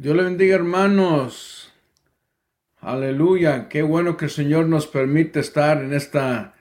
Dios le bendiga hermanos. Aleluya. Qué bueno que el Señor nos permite estar en esta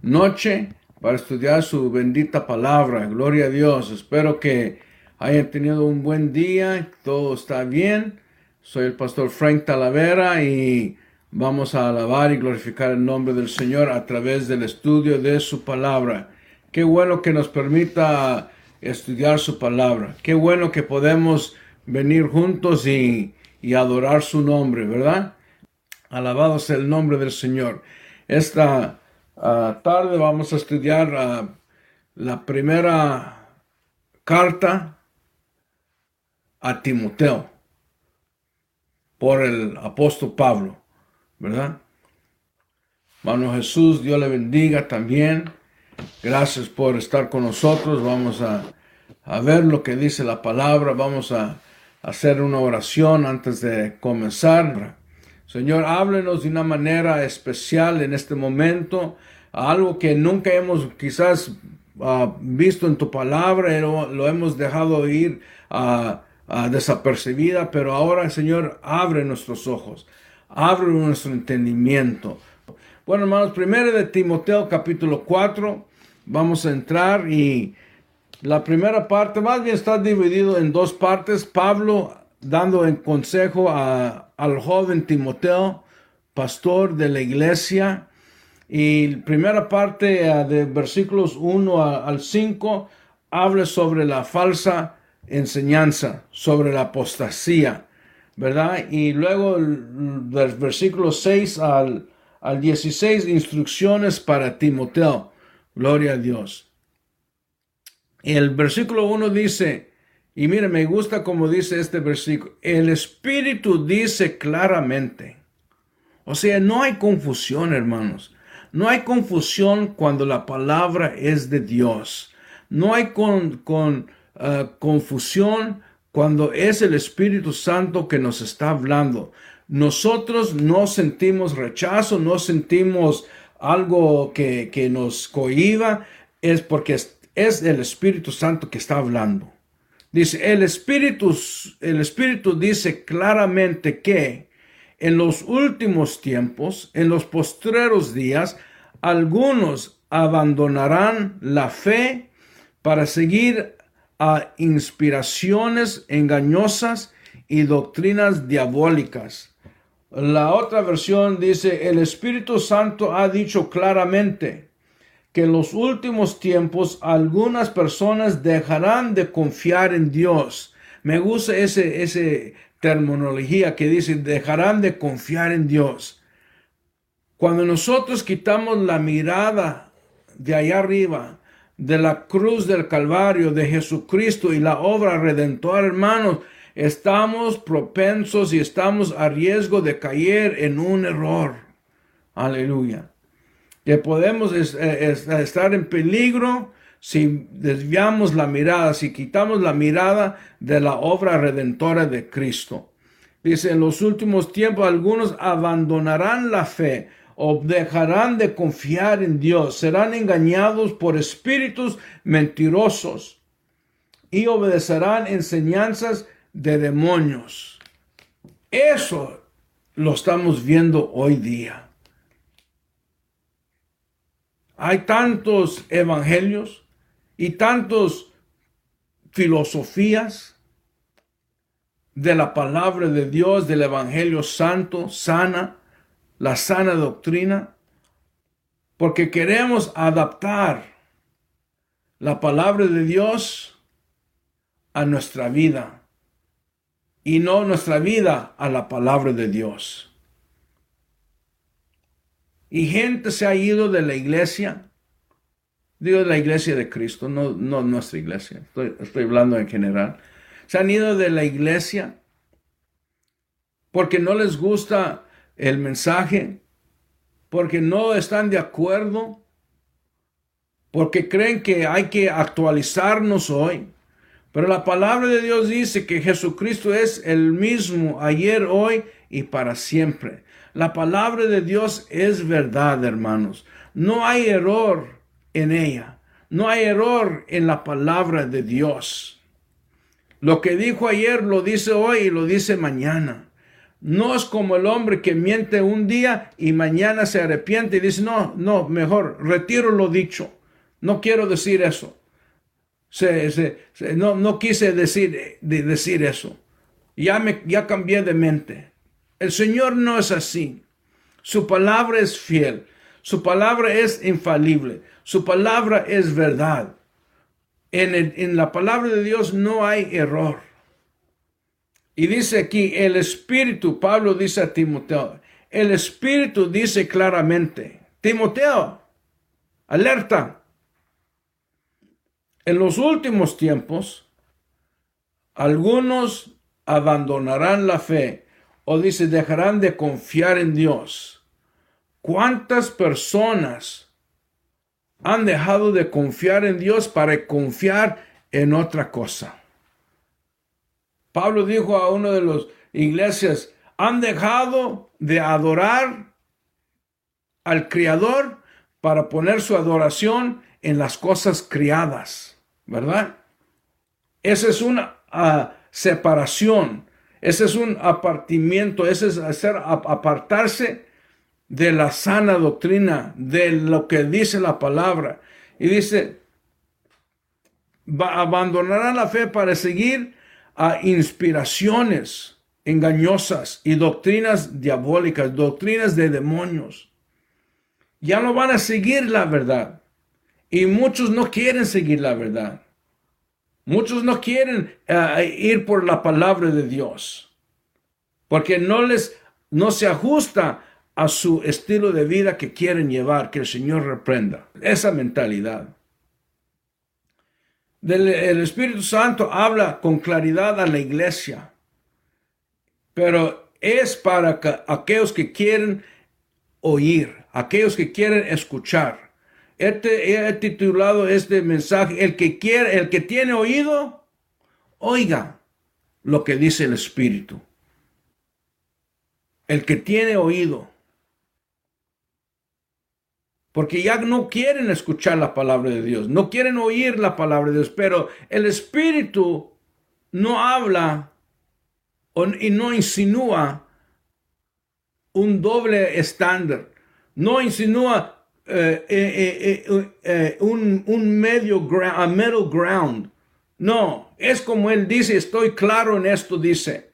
noche para estudiar su bendita palabra. Gloria a Dios. Espero que hayan tenido un buen día. Todo está bien. Soy el pastor Frank Talavera y vamos a alabar y glorificar el nombre del Señor a través del estudio de su palabra. Qué bueno que nos permita estudiar su palabra. Qué bueno que podemos venir juntos y, adorar su nombre, ¿verdad? Alabado sea el nombre del Señor. Esta ah, tarde vamos a estudiar ah, la primera carta a Timoteo por el apóstol Pablo, ¿verdad? Hermano Jesús, Dios le bendiga también. Gracias por estar con nosotros. Vamos a, a ver lo que dice la palabra. Vamos a hacer una oración antes de comenzar. Señor, háblenos de una manera especial en este momento, algo que nunca hemos quizás ah, visto en tu palabra, lo, lo hemos dejado ir a desapercibida, pero ahora, Señor, abre nuestros ojos, abre nuestro entendimiento. Bueno, hermanos, primero de Timoteo capítulo 4, vamos a entrar y la primera parte, más bien está dividido en dos partes. Pablo dando el consejo al joven Timoteo, pastor de la iglesia. Y primera parte eh, de versículos 1 al 5 habla sobre la falsa enseñanza, sobre la apostasía, ¿verdad? Y luego del versículo 6 al, al 16, instrucciones para Timoteo. Gloria a Dios. El versículo 1 dice, y mire, me gusta como dice este versículo, el Espíritu dice claramente. O sea, no hay confusión, hermanos. No hay confusión cuando la palabra es de Dios. No hay con, con uh, confusión cuando es el Espíritu Santo que nos está hablando. Nosotros no sentimos rechazo, no sentimos algo que, que nos cohiba, es porque es el Espíritu Santo que está hablando. Dice, el Espíritu, el Espíritu dice claramente que en los últimos tiempos, en los postreros días, algunos abandonarán la fe para seguir a inspiraciones engañosas y doctrinas diabólicas. La otra versión dice, el Espíritu Santo ha dicho claramente, que en los últimos tiempos algunas personas dejarán de confiar en Dios. Me gusta ese, ese terminología que dice dejarán de confiar en Dios. Cuando nosotros quitamos la mirada de allá arriba, de la cruz del Calvario, de Jesucristo y la obra redentora, hermanos, estamos propensos y estamos a riesgo de caer en un error. Aleluya que podemos eh, estar en peligro si desviamos la mirada, si quitamos la mirada de la obra redentora de Cristo. Dice, en los últimos tiempos algunos abandonarán la fe o dejarán de confiar en Dios, serán engañados por espíritus mentirosos y obedecerán enseñanzas de demonios. Eso lo estamos viendo hoy día. Hay tantos evangelios y tantos filosofías de la palabra de Dios, del evangelio santo, sana, la sana doctrina, porque queremos adaptar la palabra de Dios a nuestra vida y no nuestra vida a la palabra de Dios. Y gente se ha ido de la iglesia. Digo de la iglesia de Cristo, no, no nuestra iglesia. Estoy, estoy hablando en general. Se han ido de la iglesia porque no les gusta el mensaje, porque no están de acuerdo, porque creen que hay que actualizarnos hoy. Pero la palabra de Dios dice que Jesucristo es el mismo ayer, hoy y para siempre. La palabra de Dios es verdad, hermanos. No hay error en ella. No hay error en la palabra de Dios. Lo que dijo ayer lo dice hoy y lo dice mañana. No es como el hombre que miente un día y mañana se arrepiente y dice, no, no, mejor, retiro lo dicho. No quiero decir eso. no, quise decir, de decir eso. Ya, me, ya cambié de mente. El Señor no es así. Su palabra es fiel. Su palabra es infalible. Su palabra es verdad. En, en la palabra de Dios no hay error. Y dice aquí, el Espíritu, Pablo dice a Timoteo, el Espíritu dice claramente, Timoteo, alerta, en los últimos tiempos, algunos abandonarán la fe o dice, dejarán de confiar en Dios. ¿Cuántas personas han dejado de confiar en Dios para confiar en otra cosa? Pablo dijo a uno de los iglesias, han dejado de adorar al Criador para poner su adoración en las cosas criadas, ¿verdad? Esa es una ah, separación, ese es un apartimiento, ese es hacer apartarse de la sana doctrina, de lo que dice la palabra. Y dice, abandonarán la fe para seguir a inspiraciones engañosas y doctrinas diabólicas, doctrinas de demonios. Ya no van a seguir la verdad. Y muchos no quieren seguir la verdad. Muchos no quieren eh, ir por la palabra de Dios. Porque no les, no se ajusta a su estilo de vida que quieren llevar, que el Señor reprenda. Esa mentalidad el Espíritu Santo habla con claridad a la iglesia, pero es para aquellos que quieren oír, aquellos que quieren escuchar. Este, he titulado este mensaje, el que quiere, el que tiene oído, oiga lo que dice el Espíritu. El que tiene oído porque ya no quieren escuchar la palabra de Dios, no quieren oír la palabra de Dios, pero el Espíritu no habla y no insinúa un doble estándar, no insinúa un, un, medio ground, a middle ground. No, es como él dice, estoy claro en esto, dice.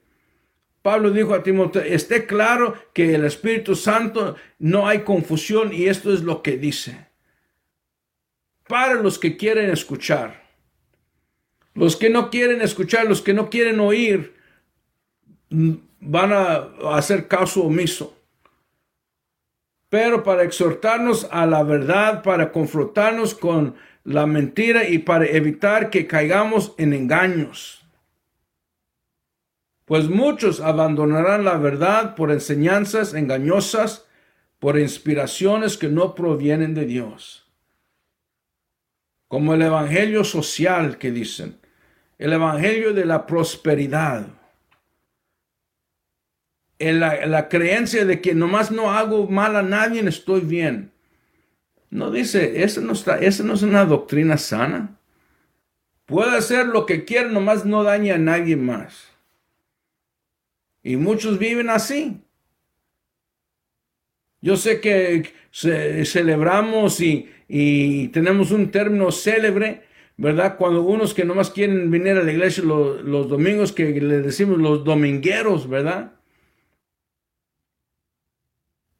Pablo dijo a Timoteo, esté claro que el Espíritu Santo no hay confusión y esto es lo que dice. Para los que quieren escuchar, los que no quieren escuchar, los que no quieren oír, van a hacer caso omiso. Pero para exhortarnos a la verdad, para confrontarnos con la mentira y para evitar que caigamos en engaños pues muchos abandonarán la verdad por enseñanzas engañosas, por inspiraciones que no provienen de Dios. Como el Evangelio social que dicen, el Evangelio de la prosperidad, la, creencia de que nomás no hago mal a nadie, estoy bien. No dice, esa no, está, no es una doctrina sana. Puede hacer lo que quiera, nomás no daña a nadie más. Y muchos viven así. Yo sé que celebramos y, tenemos un término célebre, ¿verdad? Cuando unos que nomás quieren venir a la iglesia los, domingos, que le decimos los domingueros, ¿verdad?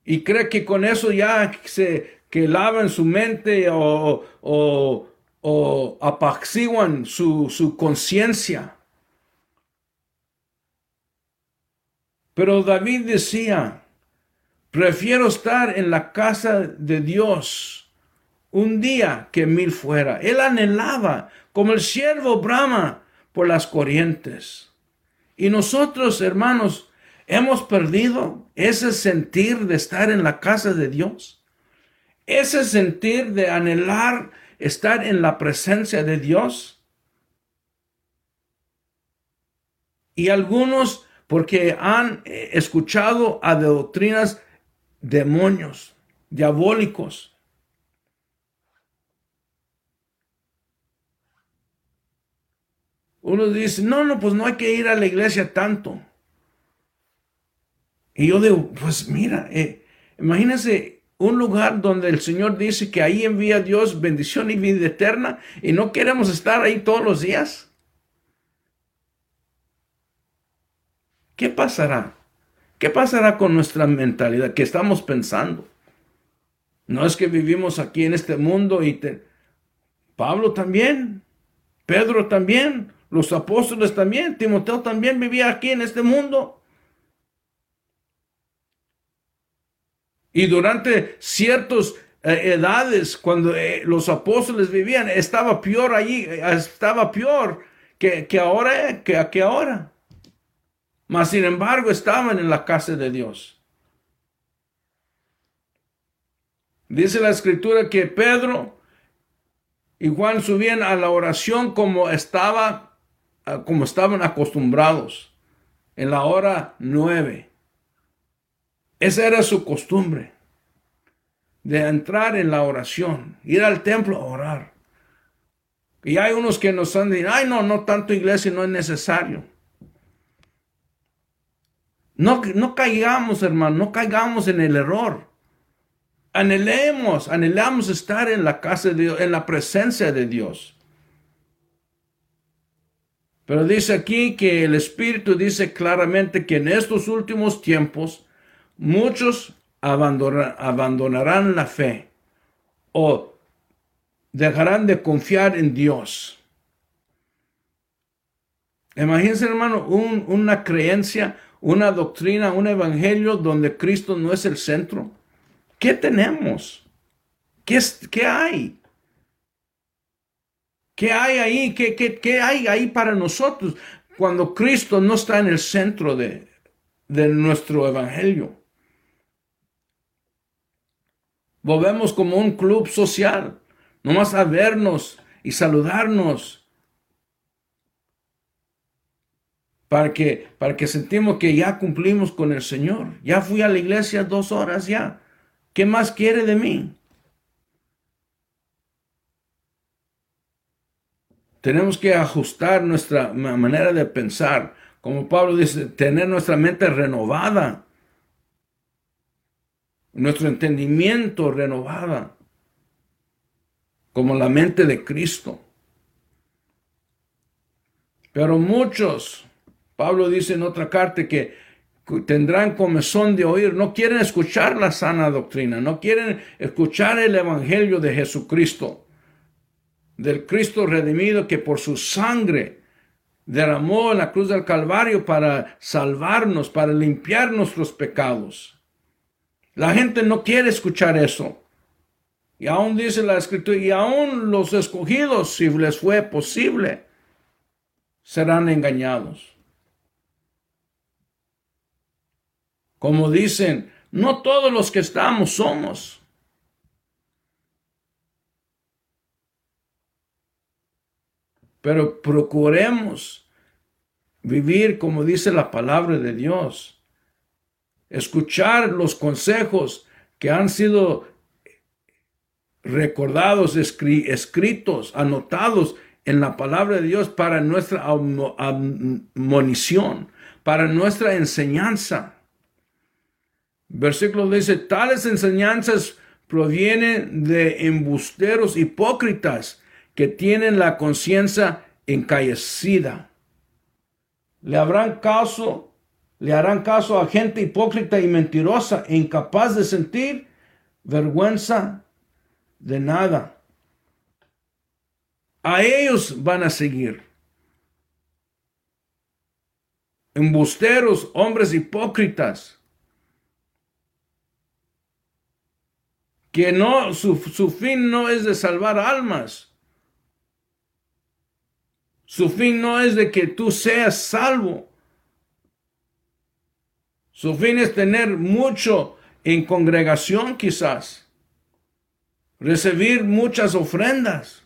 Y cree que con eso ya se que lavan su mente o, o, o apaciguan su, su conciencia. Pero David decía, prefiero estar en la casa de Dios un día que mil fuera. Él anhelaba, como el siervo brama por las corrientes. Y nosotros, hermanos, hemos perdido ese sentir de estar en la casa de Dios. Ese sentir de anhelar estar en la presencia de Dios. Y algunos porque han eh, escuchado a doctrinas demonios, diabólicos. Uno dice, no, no, pues no hay que ir a la iglesia tanto. Y yo digo, pues mira, eh, imagínense un lugar donde el Señor dice que ahí envía Dios bendición y vida eterna y no queremos estar ahí todos los días. ¿Qué pasará? ¿Qué pasará con nuestra mentalidad? ¿Qué estamos pensando? No es que vivimos aquí en este mundo y te... Pablo también, Pedro también, los apóstoles también, Timoteo también vivía aquí en este mundo. Y durante ciertas eh, edades, cuando eh, los apóstoles vivían, estaba peor allí, estaba peor que, que ahora, que, que ahora. Mas sin embargo estaban en la casa de Dios. Dice la escritura que Pedro y Juan subían a la oración como estaba, como estaban acostumbrados en la hora nueve. Esa era su costumbre de entrar en la oración, ir al templo a orar. Y hay unos que nos han dicho, ay no, no tanto iglesia no es necesario. No, no caigamos, hermano, no caigamos en el error. Anhelemos, anhelamos estar en la casa de Dios, en la presencia de Dios. Pero dice aquí que el Espíritu dice claramente que en estos últimos tiempos muchos abandonarán la fe o dejarán de confiar en Dios. Imagínense, hermano, una creencia, una doctrina, un evangelio donde Cristo no es el centro. ¿Qué tenemos? ¿Qué, qué hay? ¿Qué hay ahí? ¿Qué, qué, qué hay ahí para nosotros cuando Cristo no está en el centro de, de nuestro evangelio? Volvemos como un club social, nomás a vernos y saludarnos. Para que, para que sentimos que ya cumplimos con el Señor. Ya fui a la iglesia dos horas ya. ¿Qué más quiere de mí? Tenemos que ajustar nuestra manera de pensar. Como Pablo dice, tener nuestra mente renovada nuestro entendimiento renovada, como la mente de Cristo. Pero muchos, Pablo dice en otra carta que tendrán comezón de oír, no quieren escuchar la sana doctrina, no quieren escuchar el Evangelio de Jesucristo, del Cristo redimido que por su sangre derramó en la cruz del Calvario para salvarnos, para limpiar nuestros pecados. La gente no quiere escuchar eso. Y aún dice la escritura, y aún los escogidos, si les fue posible, serán engañados. Como dicen, no todos los que estamos somos. Pero procuremos vivir como dice la palabra de Dios escuchar los consejos que han sido recordados, escritos, anotados en la palabra de Dios para nuestra admonición, para nuestra enseñanza. Versículo dice, tales enseñanzas provienen de embusteros hipócritas que tienen la conciencia encallecida. Le habrán caso le harán caso a gente hipócrita y mentirosa, e incapaz de sentir vergüenza de nada. A ellos van a seguir. Embusteros, hombres hipócritas, que no, su, su fin no es de salvar almas. Su fin no es de que tú seas salvo. Su fin es tener mucho en congregación quizás. Recibir muchas ofrendas.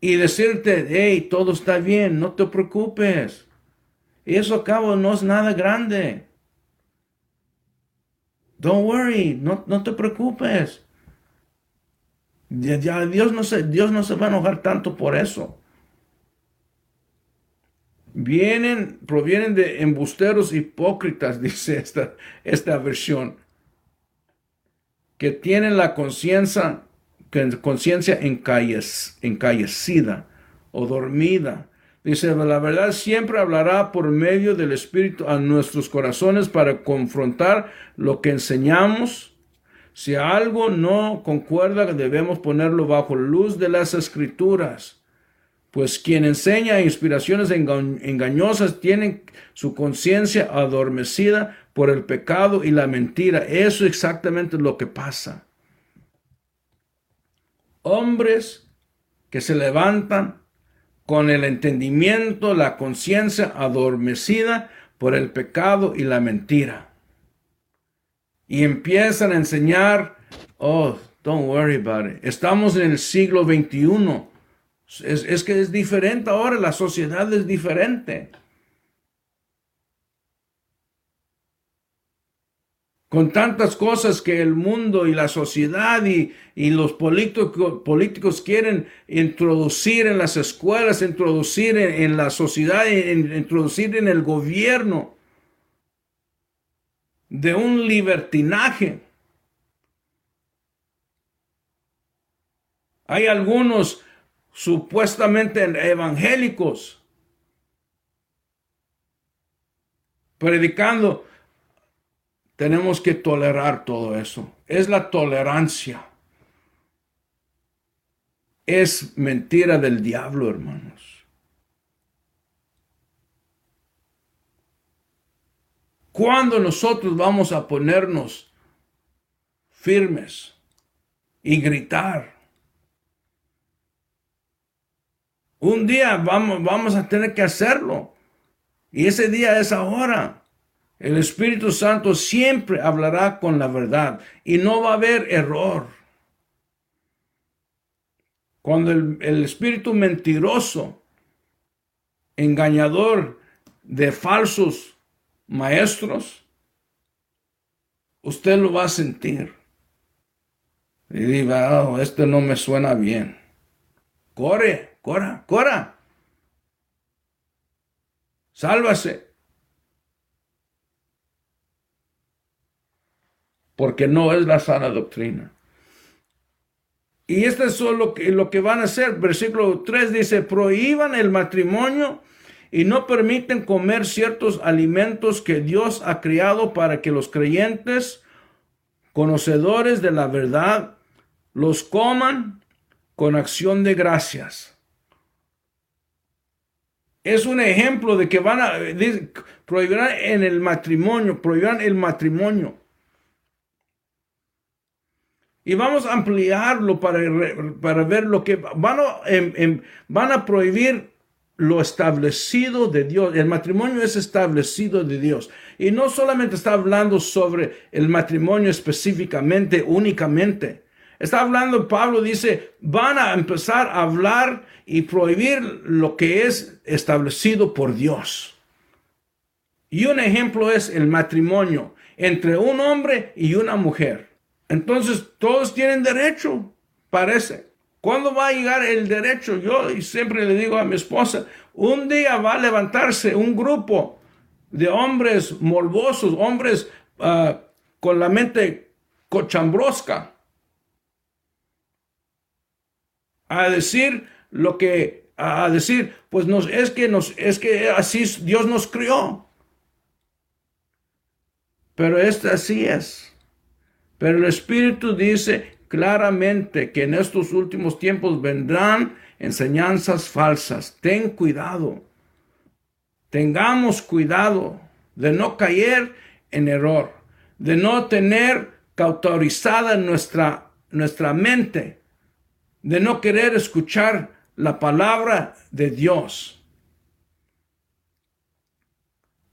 Y decirte, hey, todo está bien, no te preocupes. Eso acabo no es nada grande. Don't worry, no, no te preocupes. Dios, no se, Dios no se va a enojar tanto por eso. Vienen, provienen de embusteros hipócritas, dice esta, esta versión, que tienen la conciencia conciencia encallecida o dormida. Dice, la verdad siempre hablará por medio del Espíritu a nuestros corazones para confrontar lo que enseñamos. Si algo no concuerda, debemos ponerlo bajo luz de las escrituras. Pues quien enseña inspiraciones engañosas tiene su conciencia adormecida por el pecado y la mentira. Eso es exactamente lo que pasa. Hombres que se levantan con el entendimiento, la conciencia adormecida por el pecado y la mentira. Y empiezan a enseñar, oh, don't worry about it. Estamos en el siglo XXI. Es, es que es diferente ahora, la sociedad es diferente. con tantas cosas que el mundo y la sociedad y, los políticos, quieren introducir en las escuelas, introducir en, la sociedad, introducir en el gobierno de un libertinaje. Hay algunos supuestamente evangélicos predicando tenemos que tolerar todo eso. Es la tolerancia. Es mentira del diablo, hermanos. ¿Cuándo nosotros vamos a ponernos firmes y gritar? Un día vamos, vamos a tener que hacerlo. Y ese día es ahora. El Espíritu Santo siempre hablará con la verdad y no va a haber error. Cuando el, espíritu mentiroso, engañador de falsos maestros, usted lo va a sentir. Y diga, oh, este no me suena bien. Corre, corra, corra. Sálvase. porque no es la sana doctrina. Y esto es lo que, lo que van a hacer. Versículo 3 dice, prohíban el matrimonio y no permiten comer ciertos alimentos que Dios ha creado para que los creyentes, conocedores de la verdad, los coman con acción de gracias. Es un ejemplo de que van a prohibirán en el matrimonio, prohibirán el matrimonio. Y vamos a ampliarlo para, para ver lo que van a, em, em, van a prohibir lo establecido de Dios. El matrimonio es establecido de Dios. Y no solamente está hablando sobre el matrimonio específicamente, únicamente. Está hablando, Pablo dice, van a empezar a hablar y prohibir lo que es establecido por Dios. Y un ejemplo es el matrimonio entre un hombre y una mujer. Entonces, todos tienen derecho, parece. ¿Cuándo va a llegar el derecho? Yo siempre le digo a mi esposa, un día va a levantarse un grupo de hombres morbosos, hombres ah, con la mente cochambrosca, a decir lo que, a decir, pues nos, es que nos, es que así Dios nos crió. Pero esto así es. Pero el Espíritu dice claramente que en estos últimos tiempos vendrán enseñanzas falsas. Ten cuidado. Tengamos cuidado de no caer en error, de no tener cautorizada nuestra, nuestra mente, de no querer escuchar la palabra de Dios.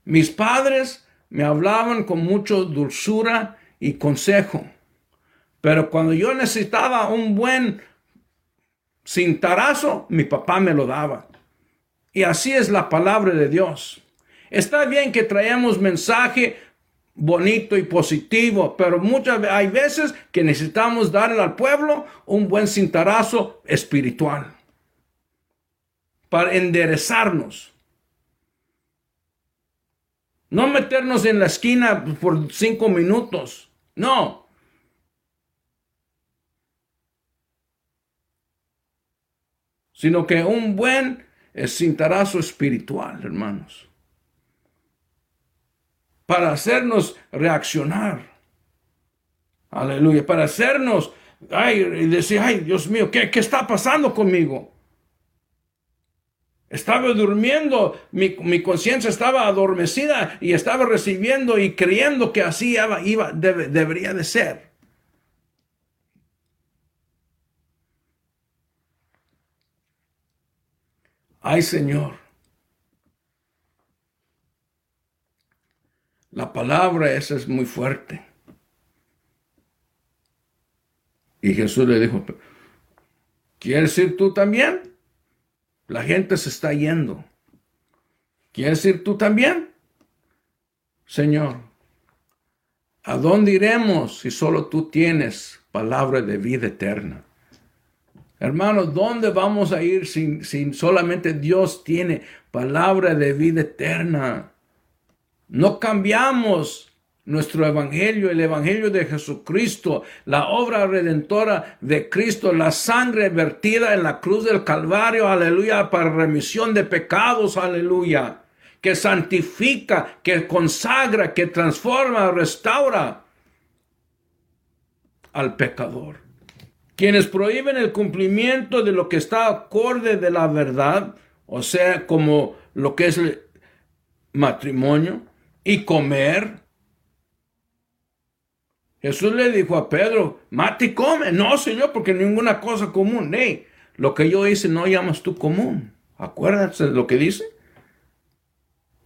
Mis padres me hablaban con mucha dulzura y consejo. Pero cuando yo necesitaba un buen cintarazo, mi papá me lo daba. Y así es la palabra de Dios. Está bien que traemos mensaje bonito y positivo, pero muchas hay veces que necesitamos darle al pueblo un buen cintarazo espiritual para enderezarnos. No meternos en la esquina por cinco minutos. No. Sino que un buen cintarazo espiritual, hermanos. Para hacernos reaccionar. Aleluya. Para hacernos, ay, y decir, ay, Dios mío, ¿qué, qué está pasando conmigo? Estaba durmiendo, mi, conciencia estaba adormecida y estaba recibiendo y creyendo que así iba, iba debería de ser. Ay Señor, la palabra esa es muy fuerte. Y Jesús le dijo, ¿quieres ir tú también? La gente se está yendo. ¿Quieres ir tú también? Señor, ¿a dónde iremos si solo tú tienes palabra de vida eterna? Hermanos, ¿dónde vamos a ir si, si solamente Dios tiene palabra de vida eterna? No cambiamos nuestro evangelio, el evangelio de Jesucristo, la obra redentora de Cristo, la sangre vertida en la cruz del Calvario, aleluya, para remisión de pecados, aleluya, que santifica, que consagra, que transforma, restaura al pecador. Quienes prohíben el cumplimiento de lo que está acorde de la verdad, o sea, como lo que es el matrimonio y comer, Jesús le dijo a Pedro, mate y come. No, Señor, porque ninguna cosa común. Hey, lo que yo hice no llamas tú común. Acuérdense de lo que dice.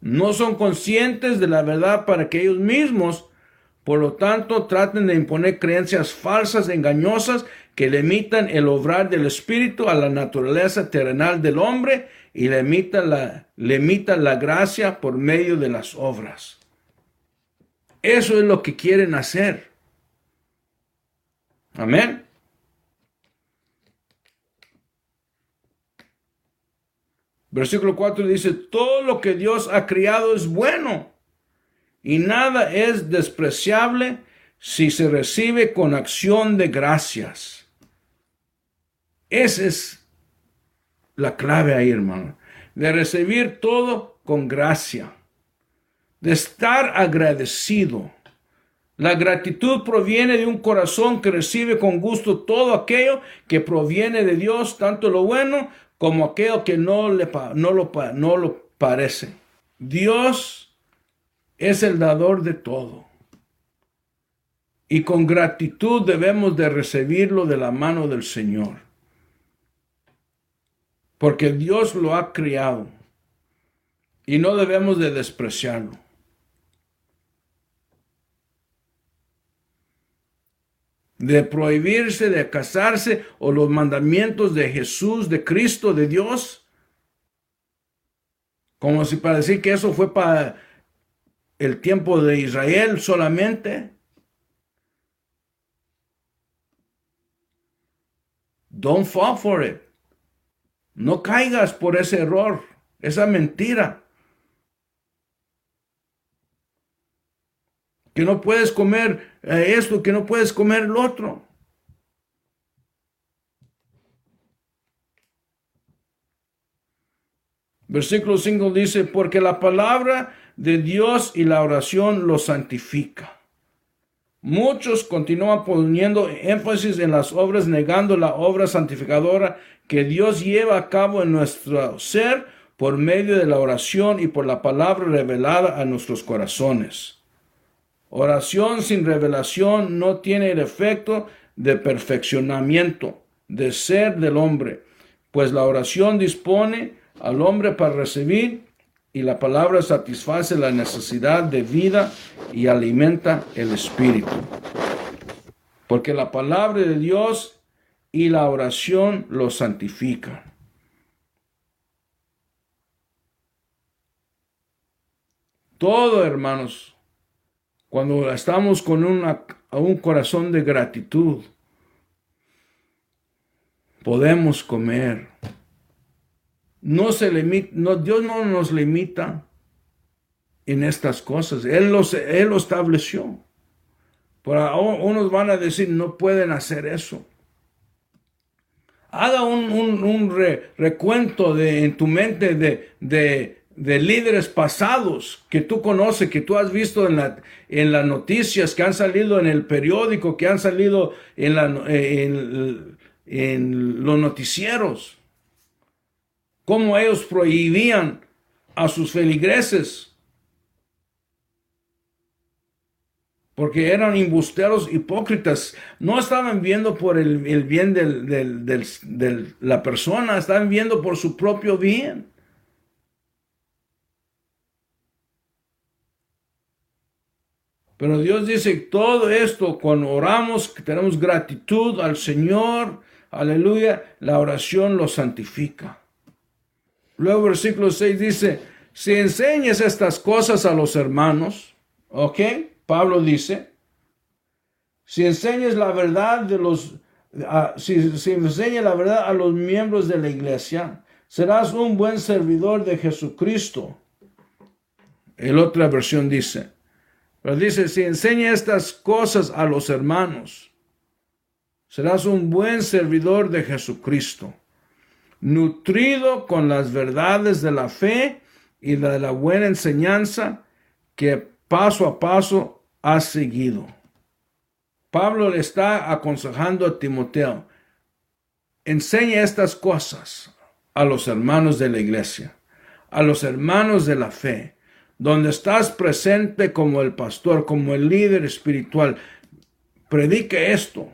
No son conscientes de la verdad para que ellos mismos, por lo tanto, traten de imponer creencias falsas, engañosas, que limitan el obrar del Espíritu a la naturaleza terrenal del hombre y limitan la, limitan la gracia por medio de las obras. Eso es lo que quieren hacer. Amén. Versículo 4 dice, todo lo que Dios ha criado es bueno y nada es despreciable si se recibe con acción de gracias. Esa es la clave ahí, hermano. De recibir todo con gracia. De estar agradecido. La gratitud proviene de un corazón que recibe con gusto todo aquello que proviene de Dios, tanto lo bueno como aquello que no, le, no, lo, no lo parece. Dios es el dador de todo. Y con gratitud debemos de recibirlo de la mano del Señor. Porque Dios lo ha criado. Y no debemos de despreciarlo. De prohibirse de casarse o los mandamientos de Jesús, de Cristo, de Dios. Como si para decir que eso fue para el tiempo de Israel solamente. Don't fall for it. No caigas por ese error, esa mentira. Que no puedes comer eh, esto, que no puedes comer lo otro. Versículo 5 dice, porque la palabra de Dios y la oración lo santifica. Muchos continúan poniendo énfasis en las obras, negando la obra santificadora que Dios lleva a cabo en nuestro ser por medio de la oración y por la palabra revelada a nuestros corazones. Oración sin revelación no tiene el efecto de perfeccionamiento, de ser del hombre, pues la oración dispone al hombre para recibir y la palabra satisface la necesidad de vida y alimenta el espíritu. Porque la palabra de Dios y la oración lo santifican. Todo, hermanos, cuando estamos con un corazón de gratitud, podemos comer. No se limita, Dios no nos limita en estas cosas. Él, los, él lo estableció. Pero unos van a decir, no pueden hacer eso. Haga un, un, recuento de, en tu mente de, de, de, líderes pasados que tú conoces, que tú has visto en, la, en las noticias, que han salido en el periódico, que han salido en, la, en, los noticieros. Cómo ellos prohibían a sus feligreses porque eran embusteros hipócritas. No estaban viendo por el, bien de la persona, estaban viendo por su propio bien. Pero Dios dice todo esto, cuando oramos, que tenemos gratitud al Señor, aleluya, la oración lo santifica. Luego versículo 6 dice, si enseñas estas cosas a los hermanos, ¿ok? Pablo dice, si enseñas la verdad de los, si, si enseñas la verdad a los miembros de la iglesia, serás un buen servidor de Jesucristo. El otra versión dice, pero dice, si enseña estas cosas a los hermanos, serás un buen servidor de Jesucristo, nutrido con las verdades de la fe y de la buena enseñanza que paso a paso ha seguido. Pablo le está aconsejando a Timoteo, enseña estas cosas a los hermanos de la iglesia, a los hermanos de la fe, donde estás presente como el pastor, como el líder espiritual. Predique esto.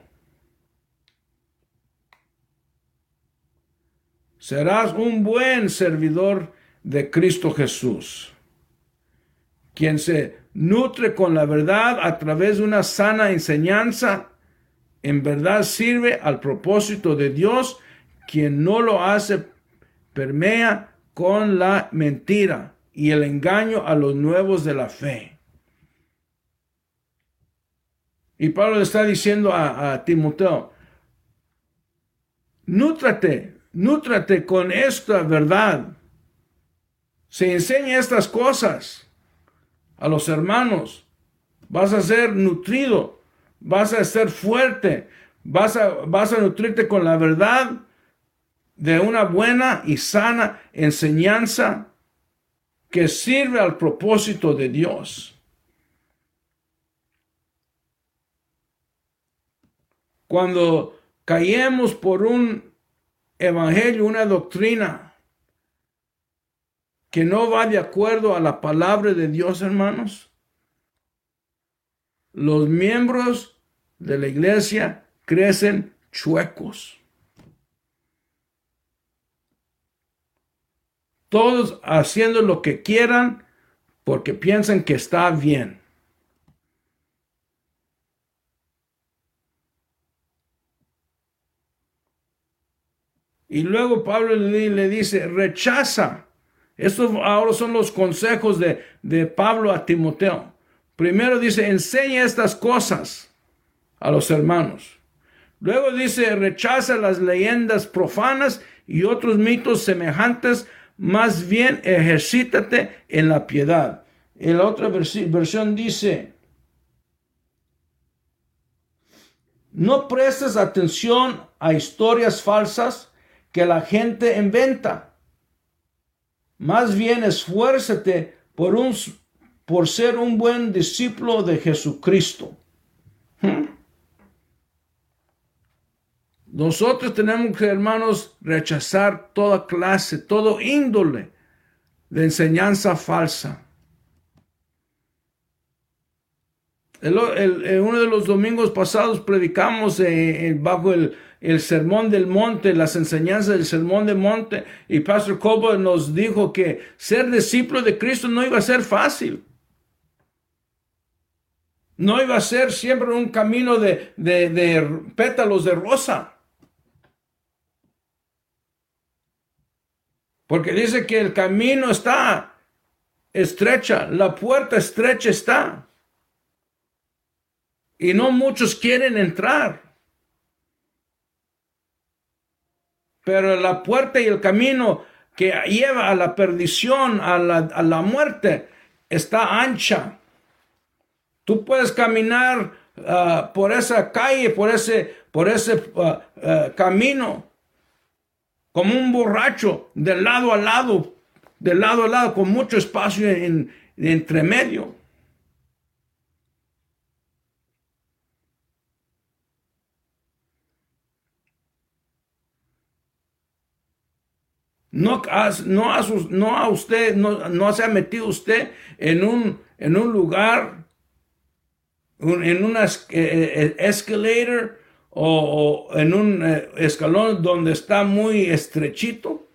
Serás un buen servidor de Cristo Jesús, quien se nutre con la verdad a través de una sana enseñanza, en verdad sirve al propósito de Dios, quien no lo hace permea con la mentira y el engaño a los nuevos de la fe. Y Pablo está diciendo a, a Timoteo, nútrate, nútrate con esta verdad. Se enseña estas cosas a los hermanos. Vas a ser nutrido, vas a ser fuerte, vas a, vas a nutrirte con la verdad de una buena y sana enseñanza que sirve al propósito de Dios. Cuando caemos por un evangelio, una doctrina que no va de acuerdo a la palabra de Dios, hermanos, los miembros de la iglesia crecen chuecos. Todos haciendo lo que quieran porque piensan que está bien. Y luego Pablo le, dice, rechaza estos ahora son los consejos de, de Pablo a Timoteo. Primero dice, enseña estas cosas a los hermanos. Luego dice, rechaza las leyendas profanas y otros mitos semejantes, más bien ejercítate en la piedad. En la otra versión dice, no prestes atención a historias falsas que la gente inventa más bien esfuérzate por, un, por ser un buen discípulo de Jesucristo. ¿Mm? Nosotros tenemos que, hermanos, rechazar toda clase, todo índole de enseñanza falsa. Uno de los domingos pasados predicamos eh, bajo el, el sermón del monte, las enseñanzas del sermón del monte, y Pastor Cobo nos dijo que ser discípulo de Cristo no iba a ser fácil. No iba a ser siempre un camino de, de pétalos de rosa. Porque dice que el camino está estrecha, la puerta estrecha está. Y no muchos quieren entrar. Pero la puerta y el camino que lleva a la perdición, a la, muerte, está ancha. Tú puedes caminar ah, por esa calle, por ese, por ese ah, ah, camino, como un borracho, de lado a lado, de lado a lado, con mucho espacio en, en entre medio. No, no, a, no a usted, no, no, se ha metido usted en un, en un lugar, en un eh, eh, escalator o, en un eh, escalón donde está muy estrechito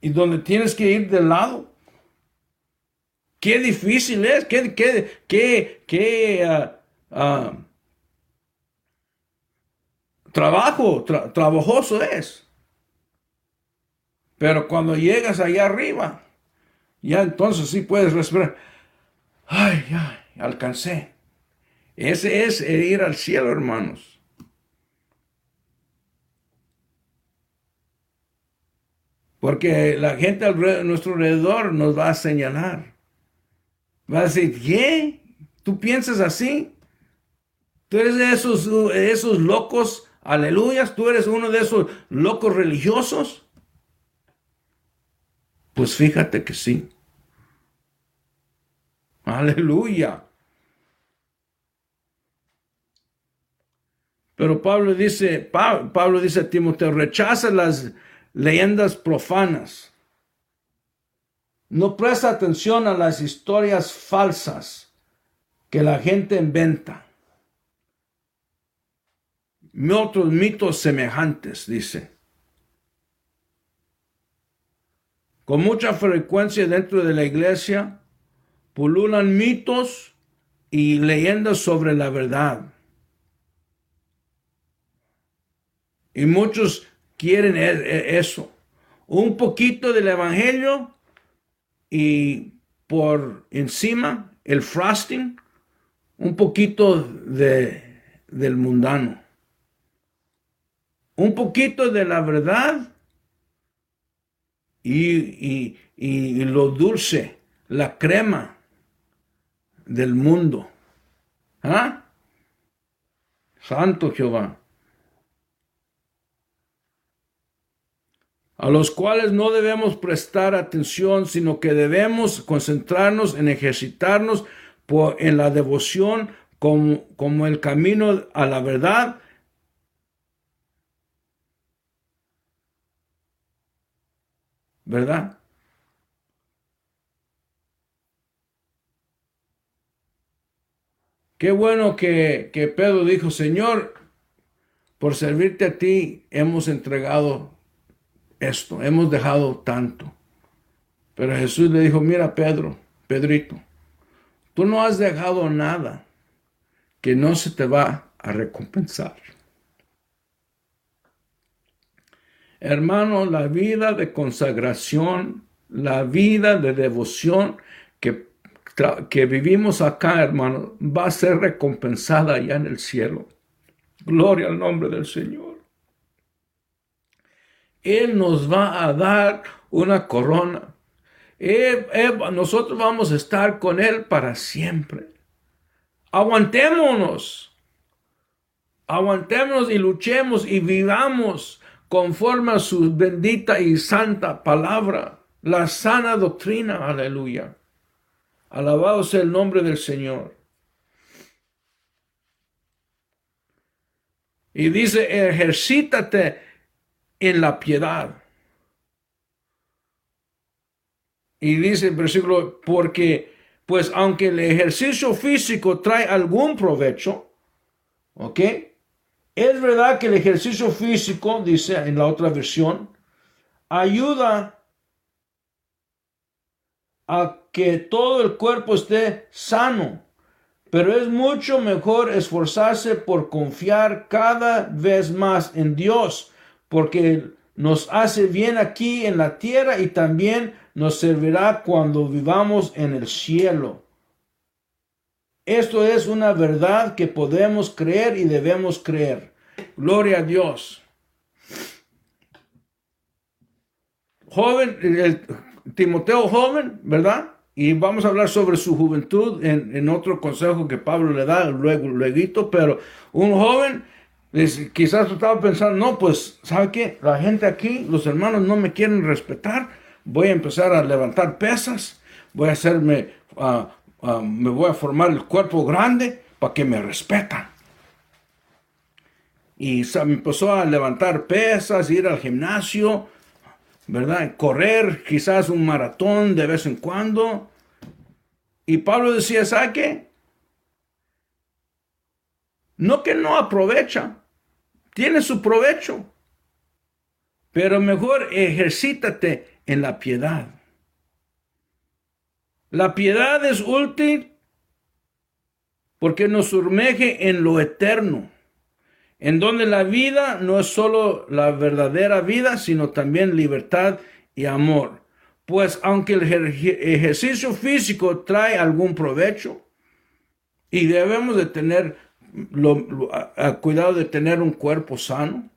y donde tienes que ir de lado. Qué difícil es, qué, qué, qué, qué ah, ah, trabajo, trabajoso es. Pero cuando llegas allá arriba, ya entonces sí puedes respirar. Ay, ya, alcancé. Ese es ir al cielo, hermanos. Porque la gente a nuestro alrededor nos va a señalar. Va a decir, ¿qué? ¿Tú piensas así? ¿Tú eres de esos, esos locos Aleluya, tú eres uno de esos locos religiosos. Pues fíjate que sí. Aleluya. Pero Pablo dice, Pablo dice a Timoteo, rechaza las leyendas profanas. No presta atención a las historias falsas que la gente inventa otros mitos semejantes, dice. Con mucha frecuencia dentro de la iglesia pululan mitos y leyendas sobre la verdad. Y muchos quieren e, e, eso. Un poquito del evangelio y por encima el frosting, un poquito de, del mundano un poquito de la verdad y, lo dulce, la crema del mundo. ¿Ah? Santo Jehová. A los cuales no debemos prestar atención, sino que debemos concentrarnos en ejercitarnos por, en la devoción como, como el camino a la verdad ¿verdad? Qué bueno que, que Pedro dijo, Señor, por servirte a ti hemos entregado esto, hemos dejado tanto. Pero Jesús le dijo, mira Pedro, Pedrito, tú no has dejado nada que no se te va a recompensar. Hermano, la vida de consagración, la vida de devoción que, que vivimos acá, hermano, va a ser recompensada allá en el cielo. Gloria al nombre del Señor. Él nos va a dar una corona. nosotros vamos a estar con Él para siempre. Aguantémonos. Aguantémonos y luchemos y vivamos conforme a su bendita y santa palabra, la sana doctrina, aleluya. Alabado sea el nombre del Señor. Y dice, ejercítate en la piedad. Y dice el versículo, porque pues aunque el ejercicio físico trae algún provecho, ¿ok? Es verdad que el ejercicio físico, dice en la otra versión, ayuda a que todo el cuerpo esté sano, pero es mucho mejor esforzarse por confiar cada vez más en Dios, porque nos hace bien aquí en la tierra y también nos servirá cuando vivamos en el cielo. Esto es una verdad que podemos creer y debemos creer. Gloria a Dios. Joven, Timoteo joven, ¿verdad? Y vamos a hablar sobre su juventud en, otro consejo que Pablo le da luego, luego, pero un joven quizás estaba pensando, no, pues, ¿sabe qué? La gente aquí, los hermanos no me quieren respetar, voy a empezar a levantar pesas, voy a hacerme, ah, ah, me voy a formar el cuerpo grande para que me respetan. Y se empezó a levantar pesas, ir al gimnasio, ¿verdad? Correr quizás un maratón de vez en cuando. Y Pablo decía, ¿sabe qué? No que no aprovecha, tiene su provecho, pero mejor ejercítate en la piedad. La piedad es útil porque nos sumerge en lo eterno en donde la vida no es solo la verdadera vida, sino también libertad y amor. Pues aunque el ejercicio físico trae algún provecho, y debemos de tener cuidado de tener un cuerpo sano,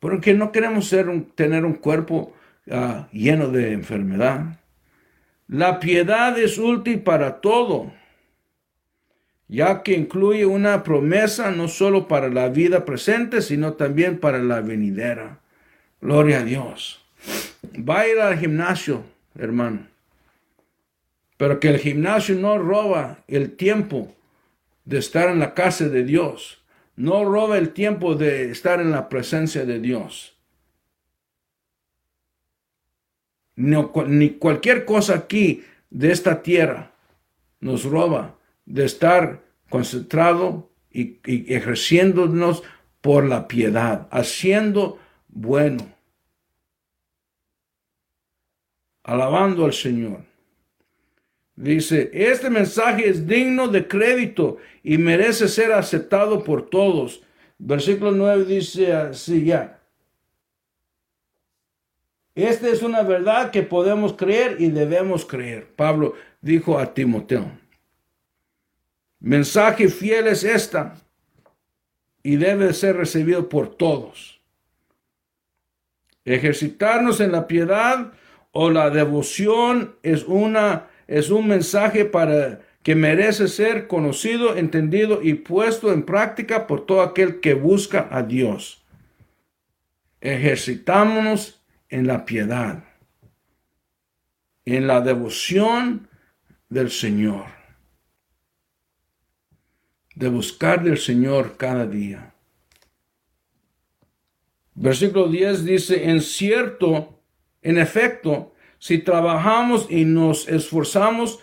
porque no queremos tener un cuerpo ah, lleno de enfermedad. La piedad es útil para todo ya que incluye una promesa no solo para la vida presente, sino también para la venidera. Gloria a Dios. Va a ir al gimnasio, hermano. Pero que el gimnasio no roba el tiempo de estar en la casa de Dios. No roba el tiempo de estar en la presencia de Dios. ni cualquier cosa aquí de esta tierra nos roba de estar concentrado y, ejerciéndonos por la piedad, haciendo bueno, alabando al Señor. Dice, este mensaje es digno de crédito y merece ser aceptado por todos. Versículo 9 dice así ya. Esta es una verdad que podemos creer y debemos creer. Pablo dijo a Timoteo. Mensaje fiel es esta y debe ser recibido por todos. Ejercitarnos en la piedad o la devoción es una es un mensaje para que merece ser conocido, entendido y puesto en práctica por todo aquel que busca a Dios. Ejercitámonos en la piedad, en la devoción del Señor de buscar del Señor cada día. Versículo 10 dice, en cierto, en efecto, si trabajamos y nos esforzamos,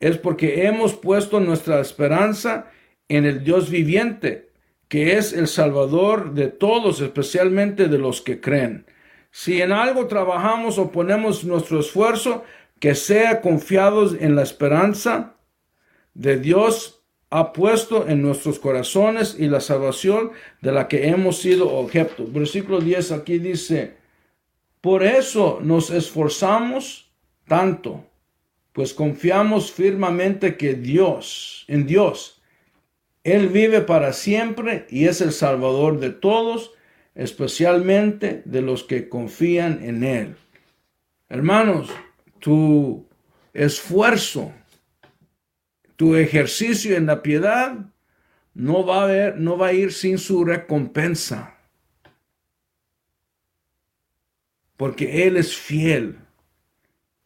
es porque hemos puesto nuestra esperanza en el Dios viviente, que es el Salvador de todos, especialmente de los que creen. Si en algo trabajamos o ponemos nuestro esfuerzo, que sea confiados en la esperanza de Dios ha puesto en nuestros corazones y la salvación de la que hemos sido objeto. Versículo 10 aquí dice, por eso nos esforzamos tanto, pues confiamos firmemente que Dios, en Dios, Él vive para siempre y es el Salvador de todos, especialmente de los que confían en Él. Hermanos, tu esfuerzo tu ejercicio en la piedad no va a, no va a ir sin su recompensa. Porque Él es fiel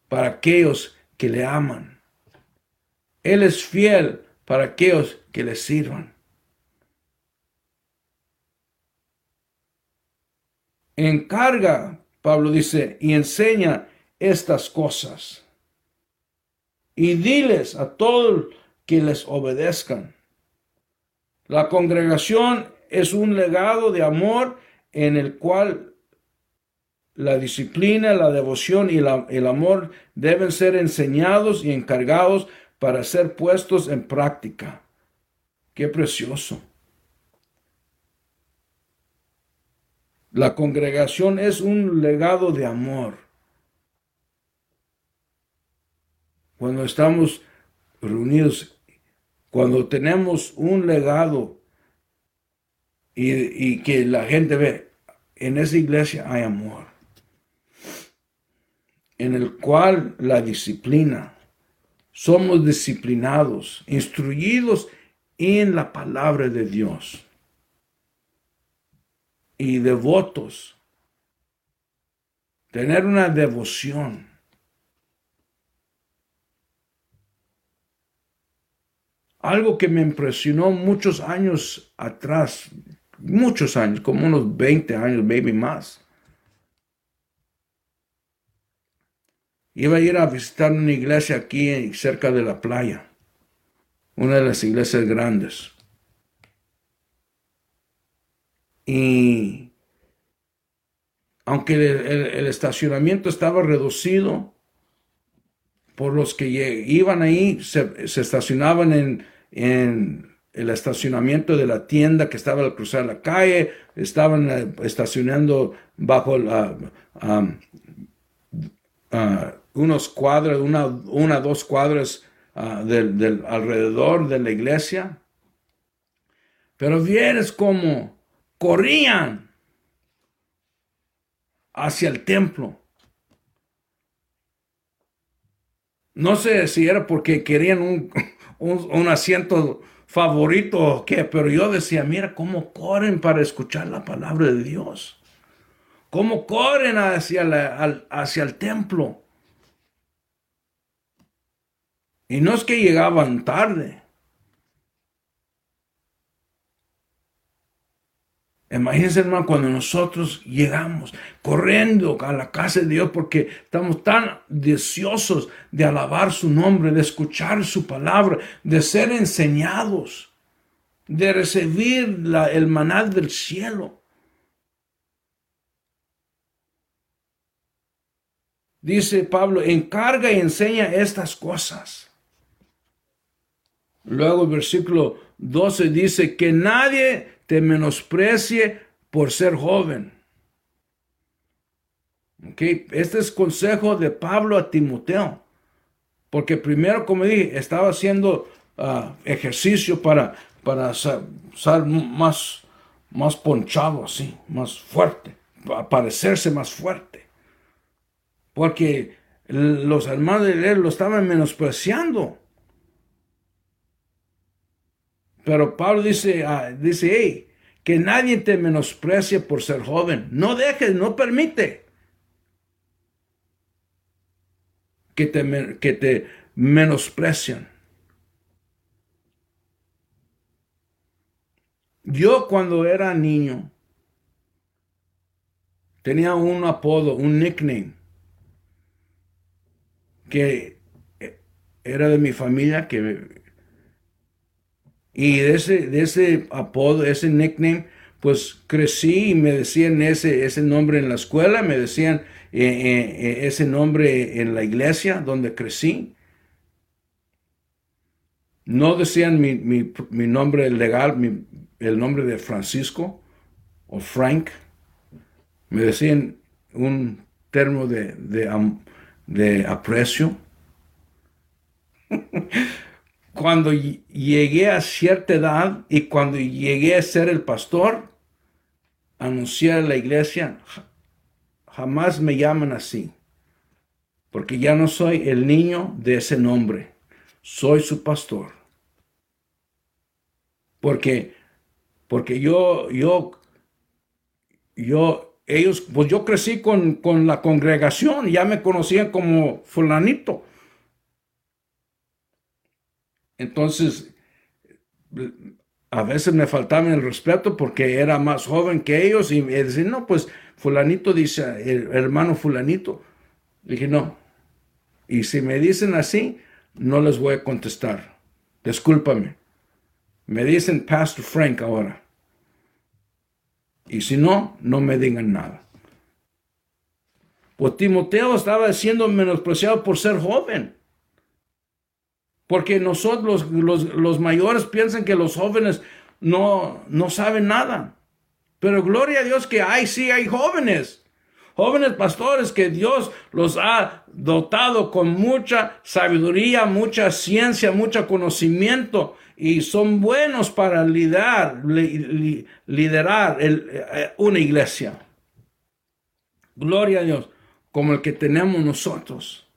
para aquellos que le aman. Él es fiel para aquellos que le sirvan. Encarga, Pablo dice, y enseña estas cosas. Y diles a todos que les obedezcan. La congregación es un legado de amor en el cual la disciplina, la devoción y el amor deben ser enseñados y encargados para ser puestos en práctica. Qué precioso. La congregación es un legado de amor. Cuando estamos reunidos, cuando tenemos un legado y, que la gente ve, en esa iglesia hay amor. En el cual la disciplina, somos disciplinados, instruidos en la palabra de Dios y devotos. Tener una devoción. Algo que me impresionó muchos años atrás, muchos años, como unos 20 años, maybe más. Iba a ir a visitar una iglesia aquí cerca de la playa, una de las iglesias grandes. Y aunque el, estacionamiento estaba reducido, por los que iban ahí, se, estacionaban en, el estacionamiento de la tienda que estaba al cruzar la calle, estaban eh, estacionando bajo la, unos cuadros, una, una dos cuadras ah, del, alrededor de la iglesia. Pero vienes como corrían hacia el templo. No sé si era porque querían un, un, asiento favorito o qué, pero yo decía, mira cómo corren para escuchar la palabra de Dios. Cómo corren hacia, la, hacia el templo. Y no es que llegaban tarde. Imagínense, hermano, cuando nosotros llegamos corriendo a la casa de Dios porque estamos tan deseosos de alabar su nombre, de escuchar su palabra, de ser enseñados, de recibir el maná del cielo. Dice Pablo, encarga y enseña estas cosas. Luego el versículo 12 dice que nadie te menosprecie por ser joven. Okay. Este es consejo de Pablo a Timoteo. Porque primero, como dije, estaba haciendo ah, ejercicio para, para ser, más, más ponchado así, más fuerte, para parecerse más fuerte. Porque los hermanos de él lo estaban menospreciando. Pero Pablo dice, ah, dice, hey, que nadie te menosprecie por ser joven. No dejes, no permite que te, que te menosprecien. Yo cuando era niño tenía un apodo, un nickname, que era de mi familia, que y de ese, de ese apodo, ese nickname, pues crecí y me decían ese, ese nombre en la escuela, me decían eh, eh, eh, ese nombre en la iglesia donde crecí. No decían mi, nombre legal, el nombre de Francisco o Frank. Me decían un término de, de, de aprecio. cuando llegué a cierta edad y cuando llegué a ser el pastor, anuncié a la iglesia, jamás me llaman así, porque ya no soy el niño de ese nombre, soy su pastor. Porque, porque yo, yo, yo, ellos, pues yo crecí con, con la congregación, ya me conocían como fulanito. Entonces, a veces me faltaba el respeto porque era más joven que ellos y me decían, no, pues fulanito dice, hermano fulanito. Dije, no. Y si me dicen así, no les voy a contestar. Discúlpame. Me dicen Pastor Frank ahora. Y si no, no me digan nada. Pues Timoteo estaba siendo menospreciado por ser joven. Porque nosotros, los, mayores, piensan que los jóvenes no, no saben nada. Pero gloria a Dios que hay, sí hay jóvenes. Jóvenes pastores que Dios los ha dotado con mucha sabiduría, mucha ciencia, mucho conocimiento y son buenos para liderar, liderar eh, una iglesia. Gloria a Dios. como el que tenemos nosotros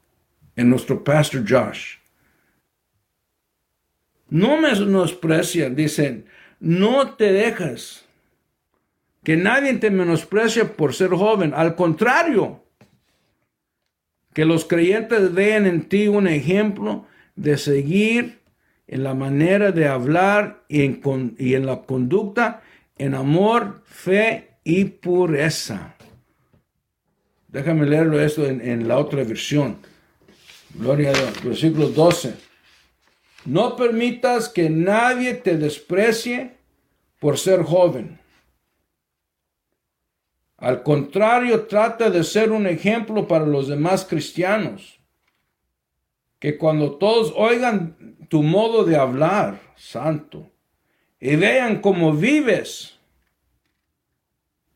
en nuestro pastor Josh. No me menosprecian, dicen, no te dejas que nadie te menosprecie por ser joven. Al contrario, que los creyentes vean en ti un ejemplo de seguir en la manera de hablar y en, y en la conducta, en amor, fe y pureza. Déjame leerlo esto en, en la otra versión. Gloria a Dios. Versículo 12. No permitas que nadie te desprecie por ser joven. Al contrario, trata de ser un ejemplo para los demás cristianos. Que cuando todos oigan tu modo de hablar, santo, y vean cómo vives,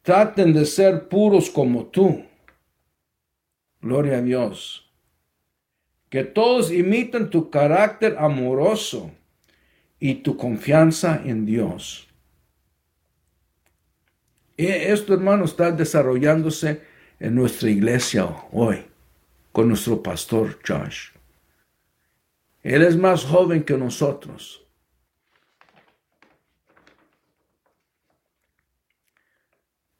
traten de ser puros como tú. Gloria a Dios. Que todos imiten tu carácter amoroso y tu confianza en Dios. Y esto, hermano, está desarrollándose en nuestra iglesia hoy con nuestro pastor Josh. Él es más joven que nosotros.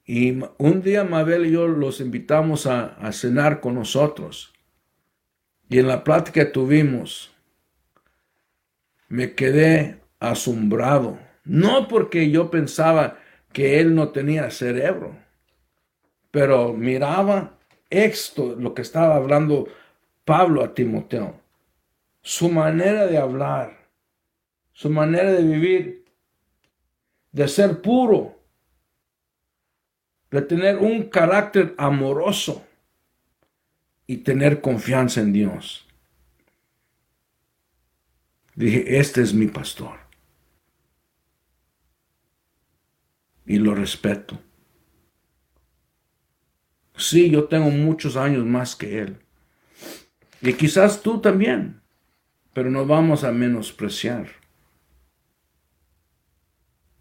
Y un día Mabel y yo los invitamos a cenar con nosotros. Y en la plática que tuvimos, me quedé asombrado. No porque yo pensaba que él no tenía cerebro, pero miraba esto, lo que estaba hablando Pablo a Timoteo. Su manera de hablar, su manera de vivir, de ser puro, de tener un carácter amoroso y tener confianza en Dios. Dije, este es mi pastor. Y lo respeto. Sí, yo tengo muchos años más que él. Y quizás tú también. Pero no vamos a menospreciar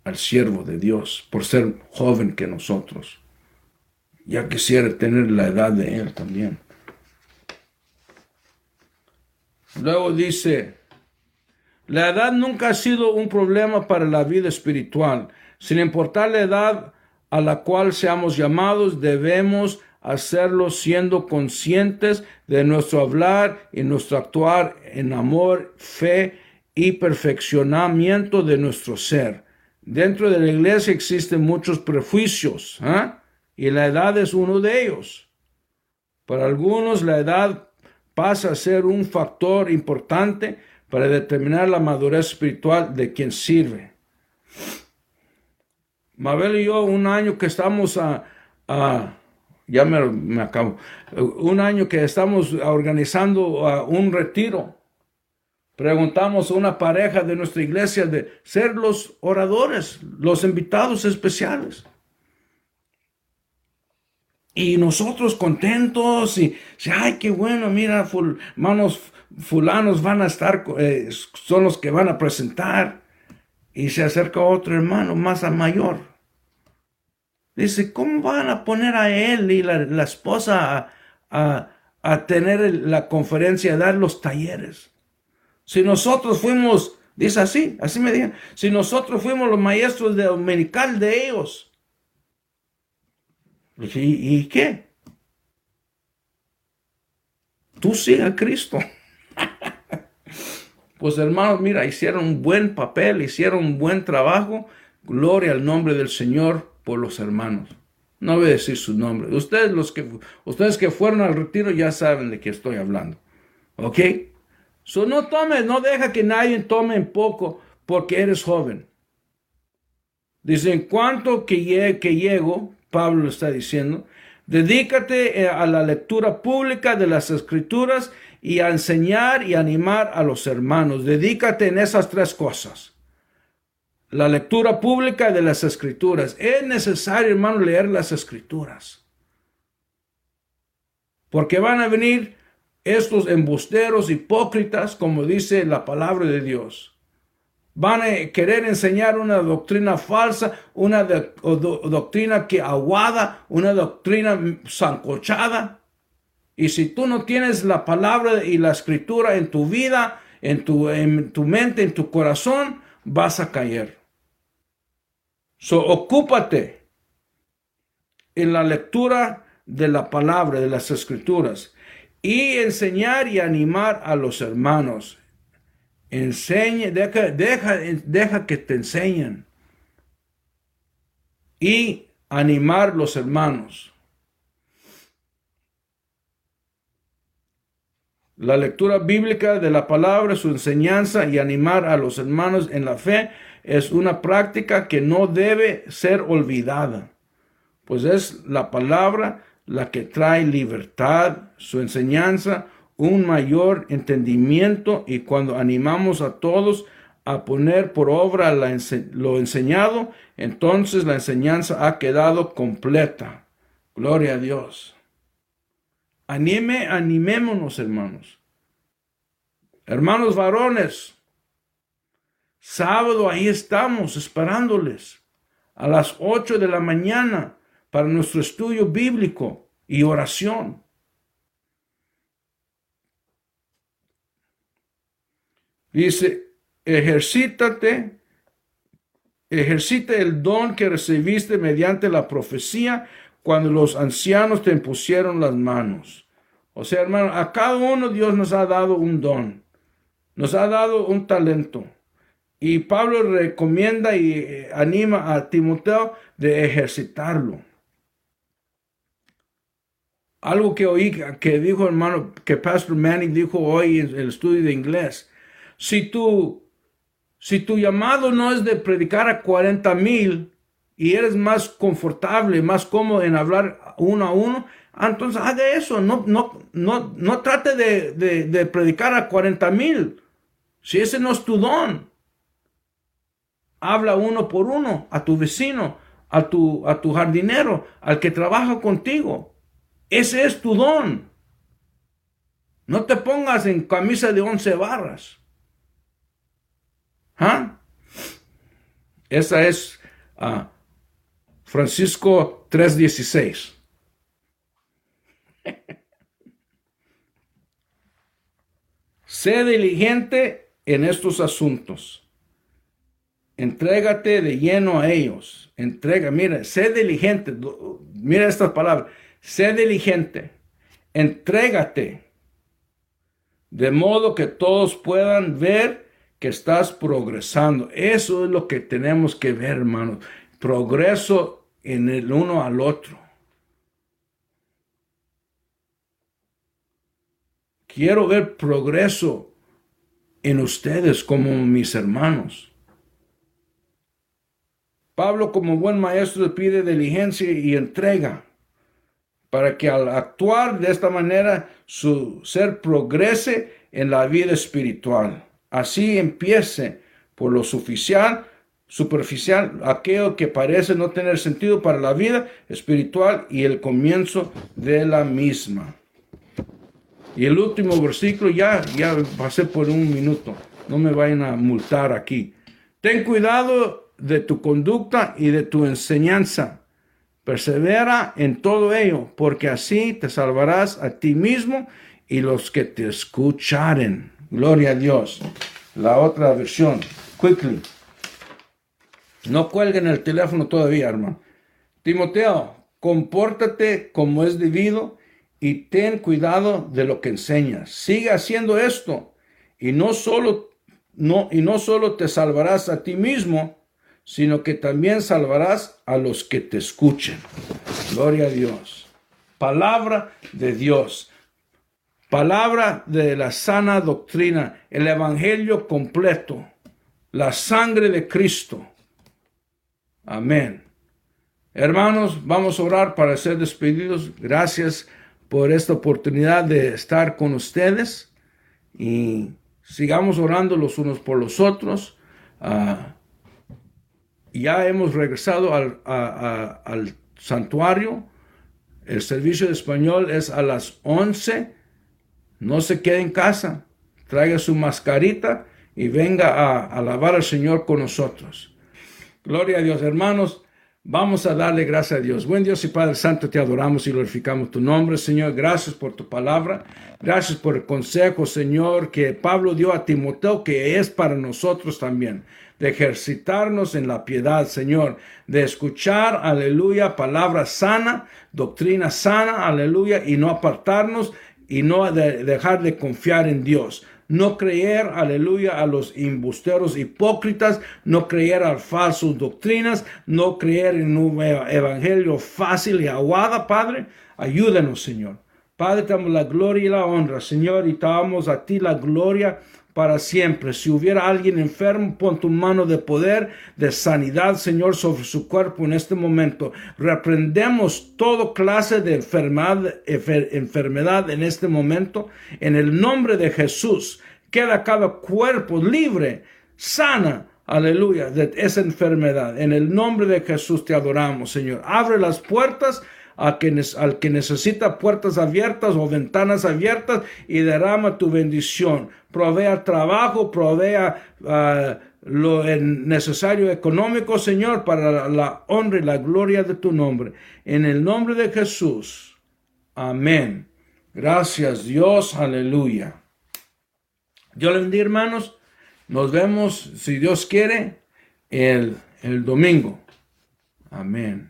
al siervo de Dios por ser joven que nosotros. Ya quisiera tener la edad de él también. Luego dice, la edad nunca ha sido un problema para la vida espiritual. Sin importar la edad a la cual seamos llamados, debemos hacerlo siendo conscientes de nuestro hablar y nuestro actuar en amor, fe y perfeccionamiento de nuestro ser. Dentro de la iglesia existen muchos prejuicios ¿eh? y la edad es uno de ellos. Para algunos la edad pasa a ser un factor importante para determinar la madurez espiritual de quien sirve. Mabel y yo, un año que estamos a, ya me, acabo, un año que estamos organizando un retiro, preguntamos a una pareja de nuestra iglesia de ser los oradores, los invitados especiales. Y nosotros contentos y, ay, qué bueno, mira, hermanos fulanos van a estar, eh, son los que van a presentar. Y se acerca otro hermano más a mayor. Dice, ¿cómo van a poner a él y la, esposa a, a, tener la conferencia, a dar los talleres? Si nosotros fuimos, dice así, así me dijeron, si nosotros fuimos los maestros de dominical de ellos, ¿y, qué? Tú sigue Cristo. Pues hermanos, mira, hicieron un buen papel, hicieron un buen trabajo. Gloria al nombre del Señor por los hermanos. No voy a decir su nombre. Ustedes, los que, ustedes que fueron al retiro ya saben de qué estoy hablando. ¿Ok? So no tomes, no deja que nadie tome en poco porque eres joven. Dice, en cuanto que, que llego, Pablo está diciendo, dedícate eh, a la lectura pública de las escrituras y a enseñar y animar a los hermanos. Dedícate en esas tres cosas. La lectura pública de las escrituras. Es necesario, hermano, leer las escrituras. Porque van a venir estos embusteros hipócritas, como dice la palabra de Dios. Van a querer enseñar una doctrina falsa, una doctrina que aguada, una doctrina zancochada Y si tú no tienes la palabra y la escritura en tu vida, en tu, en tu mente, en tu corazón, vas a caer. So, ocúpate en la lectura de la palabra, de las escrituras, y enseñar y animar a los hermanos. Enseñe, deja, deja, deja que te enseñen. Y animar los hermanos. La lectura bíblica de la palabra, su enseñanza y animar a los hermanos en la fe es una práctica que no debe ser olvidada, pues es la palabra la que trae libertad, su enseñanza, un mayor entendimiento y cuando animamos a todos a poner por obra lo enseñado, entonces la enseñanza ha quedado completa. Gloria a Dios. Anime, animémonos, hermanos. Hermanos varones, sábado ahí estamos esperándoles a las ocho de la mañana para nuestro estudio bíblico y oración. Dice, ejercítate, ejercita el don que recibiste mediante la profecía cuando los ancianos te impusieron las manos. O sea, hermano, a cada uno Dios nos ha dado un don, nos ha dado un talento. Y Pablo recomienda y eh, anima a Timoteo de ejercitarlo. Algo que oí que dijo hermano, que Pastor Manning dijo hoy en el estudio de inglés. Si tu, si tu llamado no es de predicar a 40 mil y eres más confortable, más cómodo en hablar uno a uno, entonces haga eso. No, no, no, no trate de, de, de predicar a 40 mil. Si ese no es tu don, habla uno por uno a tu vecino, a tu, a tu jardinero, al que trabaja contigo. Ese es tu don. No te pongas en camisa de once barras. ¿Ah? Esa es uh, Francisco 3.16. sé diligente en estos asuntos. Entrégate de lleno a ellos. Entrega, mira, sé diligente. Mira estas palabras sé diligente, entrégate, de modo que todos puedan ver que estás progresando. Eso es lo que tenemos que ver, hermanos. Progreso en el uno al otro. Quiero ver progreso en ustedes como mis hermanos. Pablo como buen maestro pide diligencia y entrega para que al actuar de esta manera su ser progrese en la vida espiritual. Así empiece por lo suficiente, superficial, aquello que parece no tener sentido para la vida espiritual y el comienzo de la misma. Y el último versículo, ya, ya pasé por un minuto, no me vayan a multar aquí. Ten cuidado de tu conducta y de tu enseñanza Persevera en todo ello, porque así te salvarás a ti mismo y los que te escucharen. Gloria a Dios. La otra versión. Quickly. No cuelguen el teléfono todavía, hermano. Timoteo, compórtate como es debido y ten cuidado de lo que enseñas. Sigue haciendo esto y no solo no y no solo te salvarás a ti mismo, sino que también salvarás a los que te escuchen. Gloria a Dios. Palabra de Dios. Palabra de la sana doctrina, el Evangelio completo, la sangre de Cristo. Amén. Hermanos, vamos a orar para ser despedidos. Gracias por esta oportunidad de estar con ustedes y sigamos orando los unos por los otros. Ah, ya hemos regresado al, santuario. El servicio de español es a las 11. No se quede en casa. Traiga su mascarita y venga a alabar al Señor con nosotros. Gloria a Dios, hermanos. Vamos a darle gracias a Dios. Buen Dios y Padre Santo, te adoramos y glorificamos tu nombre, Señor. Gracias por tu palabra. Gracias por el consejo, Señor, que Pablo dio a Timoteo, que es para nosotros también. De ejercitarnos en la piedad, Señor. De escuchar, aleluya, palabra sana, doctrina sana, aleluya, y no apartarnos y no dejar de confiar en Dios no creer, aleluya, a los embusteros hipócritas, no creer a falsas doctrinas, no creer en un evangelio fácil y aguada, Padre. Ayúdanos, Señor. Padre, te damos la gloria y la honra, Señor, y te damos a ti la gloria para siempre. Si hubiera alguien enfermo, pon tu mano de poder, de sanidad, Señor, sobre su cuerpo en este momento. Reprendemos toda clase de enfermedad, enfermedad en este momento. En el nombre de Jesús, queda cada cuerpo libre, sana, aleluya, de esa enfermedad. En el nombre de Jesús te adoramos, Señor. Abre las puertas a al que necesita puertas abiertas o ventanas abiertas y derrama tu bendición. Provea trabajo, provea ah, lo necesario económico, Señor, para la honra y la gloria de tu nombre. En el nombre de Jesús. Amén. Gracias Dios, aleluya. Dios les bendiga, hermanos. Nos vemos, si Dios quiere, el, el domingo. Amén.